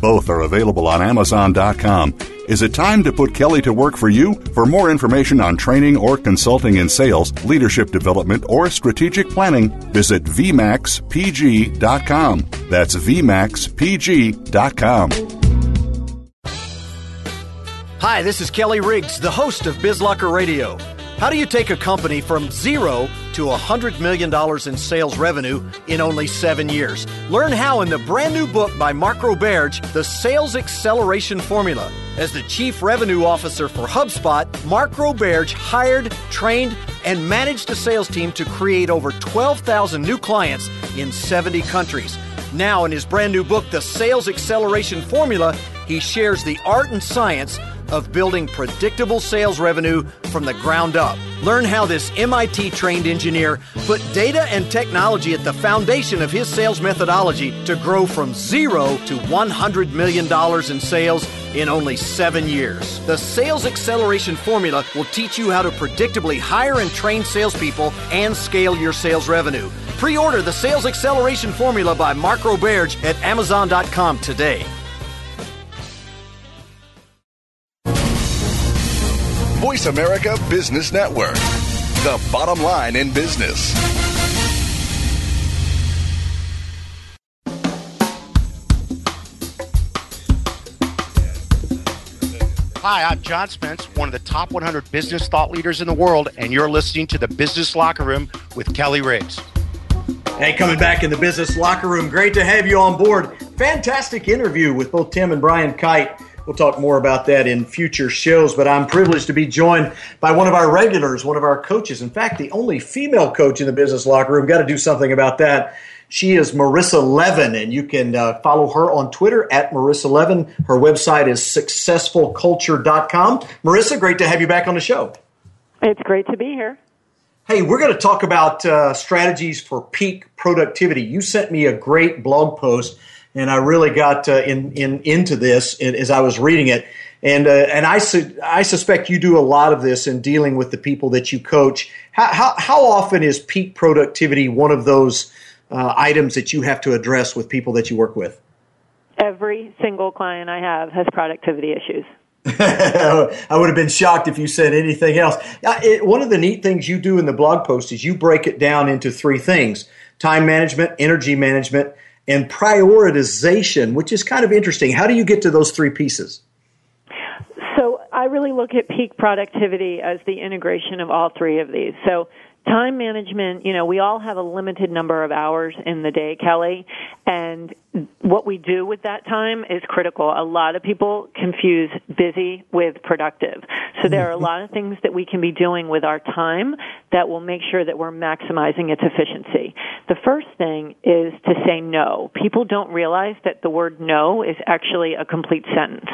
Both are available on Amazon.com. Is it time to put Kelly to work for you? For more information on training or consulting in sales, leadership development, or strategic planning, visit VMAXPG.com. That's VMAXPG.com. Hi, this is Kelly Riggs, the host of BizLocker Radio. How do you take a company from zero to $100 million in sales revenue in only seven years? Learn how in the brand new book by Mark Roberge, The Sales Acceleration Formula. As the Chief Revenue Officer for HubSpot, Mark Roberge hired, trained, and managed a sales team to create over 12,000 new clients in 70 countries. Now, in his brand new book, The Sales Acceleration Formula, he shares the art and science of building predictable sales revenue from the ground up. Learn how this MIT trained engineer put data and technology at the foundation of his sales methodology to grow from zero to $100 million in sales in only seven years. The Sales Acceleration Formula will teach you how to predictably hire and train salespeople and scale your sales revenue. Pre order the Sales Acceleration Formula by Mark Roberge at Amazon.com today. Voice America Business Network, the bottom line in business. Hi, I'm John Spence, one of the top 100 business thought leaders in the world, and you're listening to the Business Locker Room with Kelly Riggs. Hey, coming back in the business locker room. Great to have you on board. Fantastic interview with both Tim and Brian Kight. We'll talk more about that in future shows, but I'm privileged to be joined by one of our regulars, one of our coaches. In fact, the only female coach in the business locker room. Got to do something about that. She is Marissa Levin, and you can uh, follow her on Twitter at Marissa Levin. Her website is successfulculture.com. Marissa, great to have you back on the show. It's great to be here. Hey, we're going to talk about uh, strategies for peak productivity. You sent me a great blog post, and I really got uh, in, in into this as I was reading it. And uh, and I su- I suspect you do a lot of this in dealing with the people that you coach. How how, how often is peak productivity one of those uh, items that you have to address with people that you work with? Every single client I have has productivity issues. (laughs) I would have been shocked if you said anything else. Uh, it, one of the neat things you do in the blog post is you break it down into three things time management, energy management, and prioritization, which is kind of interesting. How do you get to those three pieces? So I really look at peak productivity as the integration of all three of these. So time management, you know, we all have a limited number of hours in the day, Kelly, and what we do with that time is critical. A lot of people confuse busy with productive. So there are a lot of things that we can be doing with our time that will make sure that we're maximizing its efficiency. The first thing is to say no. People don't realize that the word no is actually a complete sentence.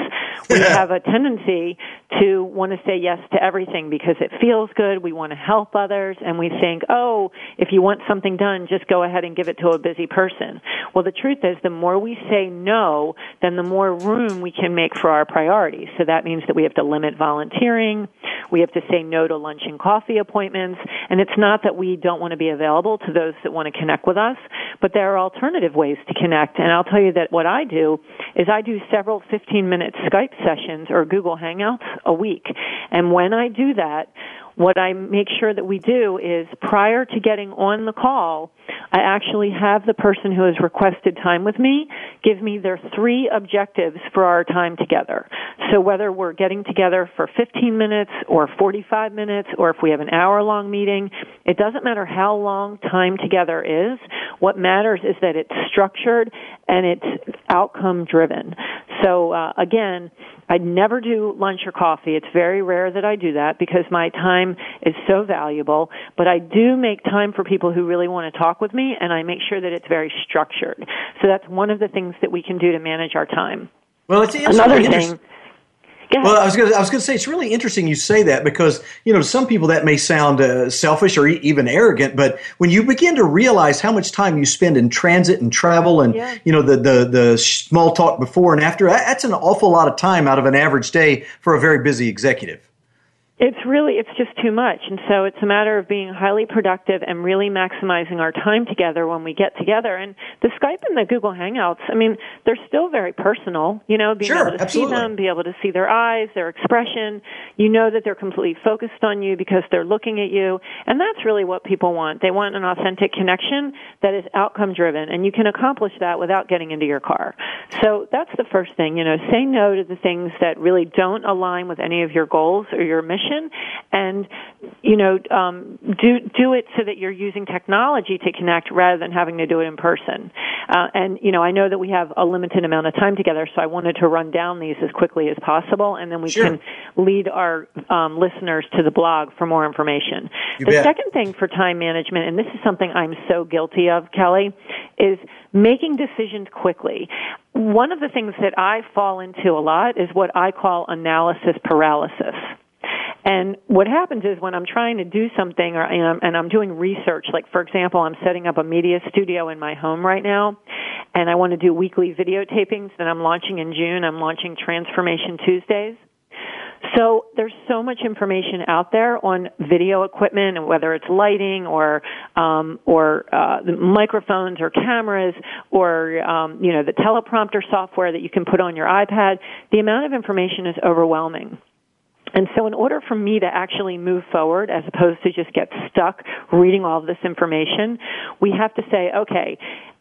We have a tendency to want to say yes to everything because it feels good. We want to help others and we think, oh, if you want something done, just go ahead and give it to a busy person. Well, the truth is the more we say no, then the more room we can make for our priorities. So that means that we have to limit volunteering. We have to say no to lunch and coffee appointments. And it's not that we don't want to be available to those that want to connect with us, but there are alternative ways to connect. And I'll tell you that what I do is I do several 15 minute Skype sessions or Google Hangouts a week. And when I do that, what I make sure that we do is prior to getting on the call, I actually have the person who has requested time with me give me their three objectives for our time together. So whether we're getting together for 15 minutes or 45 minutes or if we have an hour long meeting, it doesn't matter how long time together is. What matters is that it's structured and it's outcome driven. So uh, again, I never do lunch or coffee. It's very rare that I do that because my time is so valuable. But I do make time for people who really want to talk with me, and I make sure that it's very structured. So that's one of the things that we can do to manage our time. Well, it's, it's another really thing. Well, I was going to, I was going to say it's really interesting you say that because you know to some people that may sound uh, selfish or e- even arrogant, but when you begin to realize how much time you spend in transit and travel and Yeah. you know the, the the small talk before and after, that's an awful lot of time out of an average day for a very busy executive. It's really, it's just too much. And so it's a matter of being highly productive and really maximizing our time together when we get together. And the Skype and the Google Hangouts, I mean, they're still very personal, you know, being Sure, able to absolutely. see them, be able to see their eyes, their expression. You know that they're completely focused on you because they're looking at you. And that's really what people want. They want an authentic connection that is outcome driven. And you can accomplish that without getting into your car. So that's the first thing, you know, say no to the things that really don't align with any of your goals or your mission and you know um, do do it so that you're using technology to connect rather than having to do it in person uh, and you know I know that we have a limited amount of time together so I wanted to run down these as quickly as possible and then we Sure. can lead our um, listeners to the blog for more information You the bet. second thing for time management and this is something I'm so guilty of Kelly is making decisions quickly one of the things that I fall into a lot is what I call analysis paralysis. And what happens is when I'm trying to do something or and I'm, and I'm doing research, like for example, I'm setting up a media studio in my home right now, and I want to do weekly videotapings that I'm launching in June. I'm launching Transformation Tuesdays. So there's so much information out there on video equipment and whether it's lighting or um, or uh, microphones or cameras or um, you know the teleprompter software that you can put on your iPad. The amount of information is overwhelming. And so in order for me to actually move forward as opposed to just get stuck reading all this information, we have to say, okay,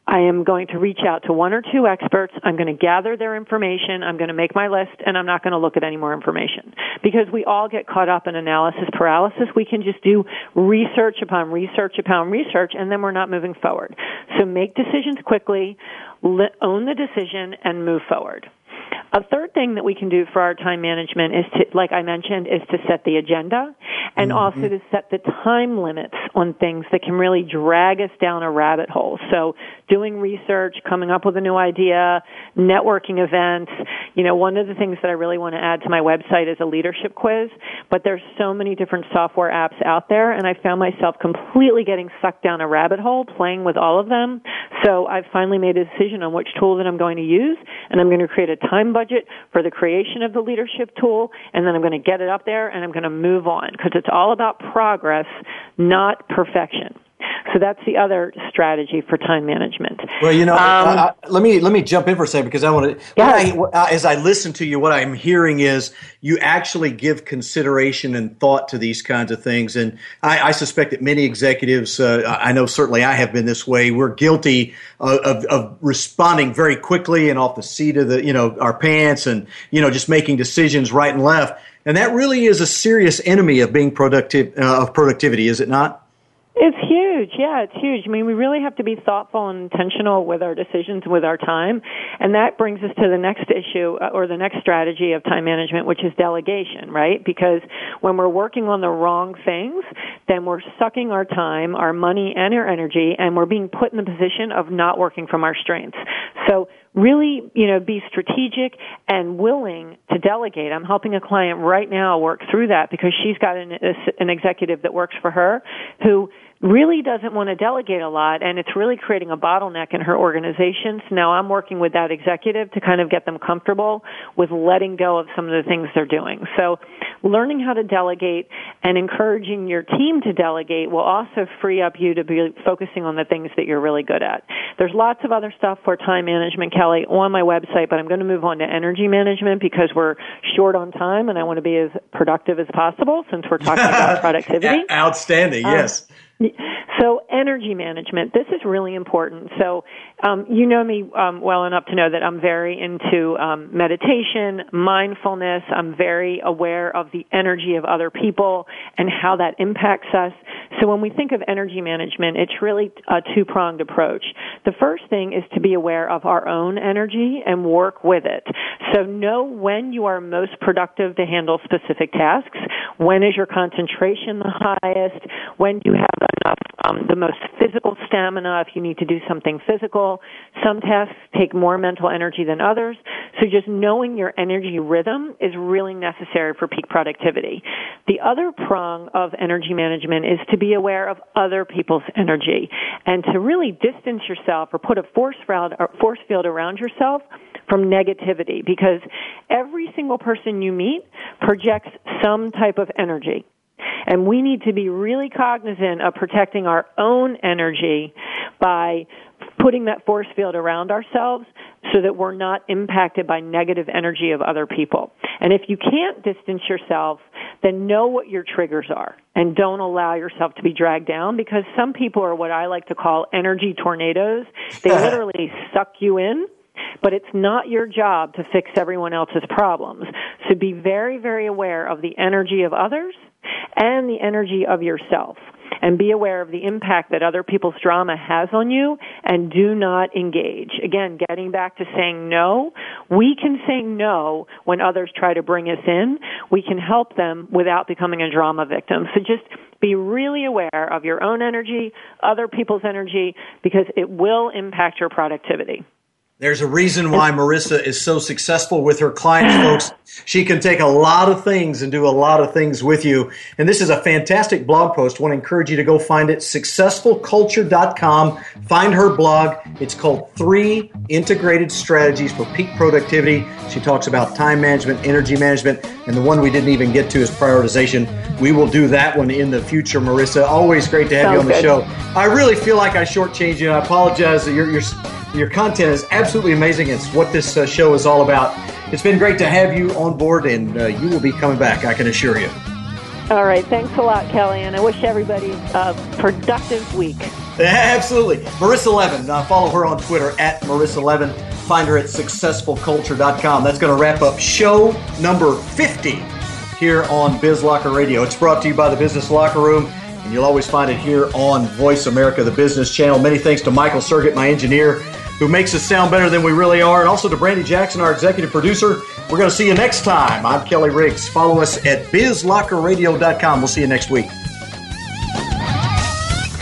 I am going to reach out to one or two experts. I'm going to gather their information. I'm going to make my list and I'm not going to look at any more information. Because we all get caught up in analysis paralysis. We can just do research upon research upon research and then we're not moving forward. So make decisions quickly, own the decision and move forward. A third thing that we can do for our time management is to, like I mentioned, is to set the agenda and mm-hmm. also to set the time limits on things that can really drag us down a rabbit hole. So doing research, coming up with a new idea, networking events. You know, one of the things that I really want to add to my website is a leadership quiz, but there's so many different software apps out there and I found myself completely getting sucked down a rabbit hole playing with all of them. So I've finally made a decision on which tool that I'm going to use and I'm going to create a time budget for the creation of the leadership tool, and then I'm going to get it up there and I'm going to move on because it's all about progress, not perfection. So that's the other strategy for time management. Well, you know, um, uh, let me let me jump in for a second because I want to. Yeah. I, as I listen to you, what I'm hearing is you actually give consideration and thought to these kinds of things, and I, I suspect that many executives, uh, I know certainly I have been this way. We're guilty of, of, of, responding very quickly and off the seat of the you know our pants, and you know just making decisions right and left, and that really is a serious enemy of being productive uh, of productivity, is it not? It's huge. Yeah, it's huge. I mean, we really have to be thoughtful and intentional with our decisions, with our time. And that brings us to the next issue uh, or the next strategy of time management, which is delegation, right? Because when we're working on the wrong things, then we're sucking our time, our money, and our energy, and we're being put in the position of not working from our strengths. So really, you know, be strategic and willing to delegate. I'm helping a client right now work through that because she's got an, an executive that works for her who really doesn't want to delegate a lot and it's really creating a bottleneck in her organization. So now I'm working with that executive to kind of get them comfortable with letting go of some of the things they're doing. So learning how to delegate and encouraging your team to delegate will also free up you to be focusing on the things that you're really good at. There's lots of other stuff for time management, Kelly, on my website, but I'm going to move on to energy management because we're short on time and I want to be as productive as possible since we're talking about (laughs) productivity. Outstanding, um, yes. So energy management, this is really important. So um, you know me um, well enough to know that I'm very into um, meditation, mindfulness. I'm very aware of the energy of other people and how that impacts us. So when we think of energy management, it's really a two-pronged approach. The first thing is to be aware of our own energy and work with it. So know when you are most productive to handle specific tasks. When is your concentration the highest? When do you have enough um, the most physical stamina if you need to do something physical. Some tasks take more mental energy than others. So just knowing your energy rhythm is really necessary for peak productivity. The other prong of energy management is to be aware of other people's energy and to really distance yourself or put a force field, around yourself from negativity because every single person you meet projects some type of energy. And we need to be really cognizant of protecting our own energy by putting that force field around ourselves so that we're not impacted by negative energy of other people. And if you can't distance yourself, then know what your triggers are and don't allow yourself to be dragged down because some people are what I like to call energy tornadoes. They (laughs) literally suck you in but it's not your job to fix everyone else's problems. So be very, very aware of the energy of others and the energy of yourself. And be aware of the impact that other people's drama has on you and do not engage. Again, getting back to saying no, we can say no when others try to bring us in. We can help them without becoming a drama victim. So just be really aware of your own energy, other people's energy, because it will impact your productivity. There's a reason why Marissa is so successful with her clients, folks. She can take a lot of things and do a lot of things with you. And this is a fantastic blog post. I want to encourage you to go find it, successfulculture.com. Find her blog. It's called Three Integrated Strategies for Peak Productivity. She talks about time management, energy management, and the one we didn't even get to is prioritization. We will do that one in the future, Marissa. Always great to have Sounds you on the good. show. I really feel like I shortchanged you, I apologize. You're, you're your content is absolutely amazing. It's what this uh, show is all about. It's been great to have you on board, and uh, you will be coming back, I can assure you. All right. Thanks a lot, Kelly, and I wish everybody a productive week. (laughs) Absolutely. Marissa Levin. Uh, follow her on Twitter at Marissa Levin. Find her at successfulculture.com. That's going to wrap up show number 50 here on Biz Locker Radio. It's brought to you by the Business Locker Room, and you'll always find it here on Voice America, the business channel. Many thanks to Michael Sergett, my engineer, who makes us sound better than we really are, and also to Brandy Jackson, our executive producer. We're going to see you next time. I'm Kelly Riggs. Follow us at bizlockerradio.com. We'll see you next week.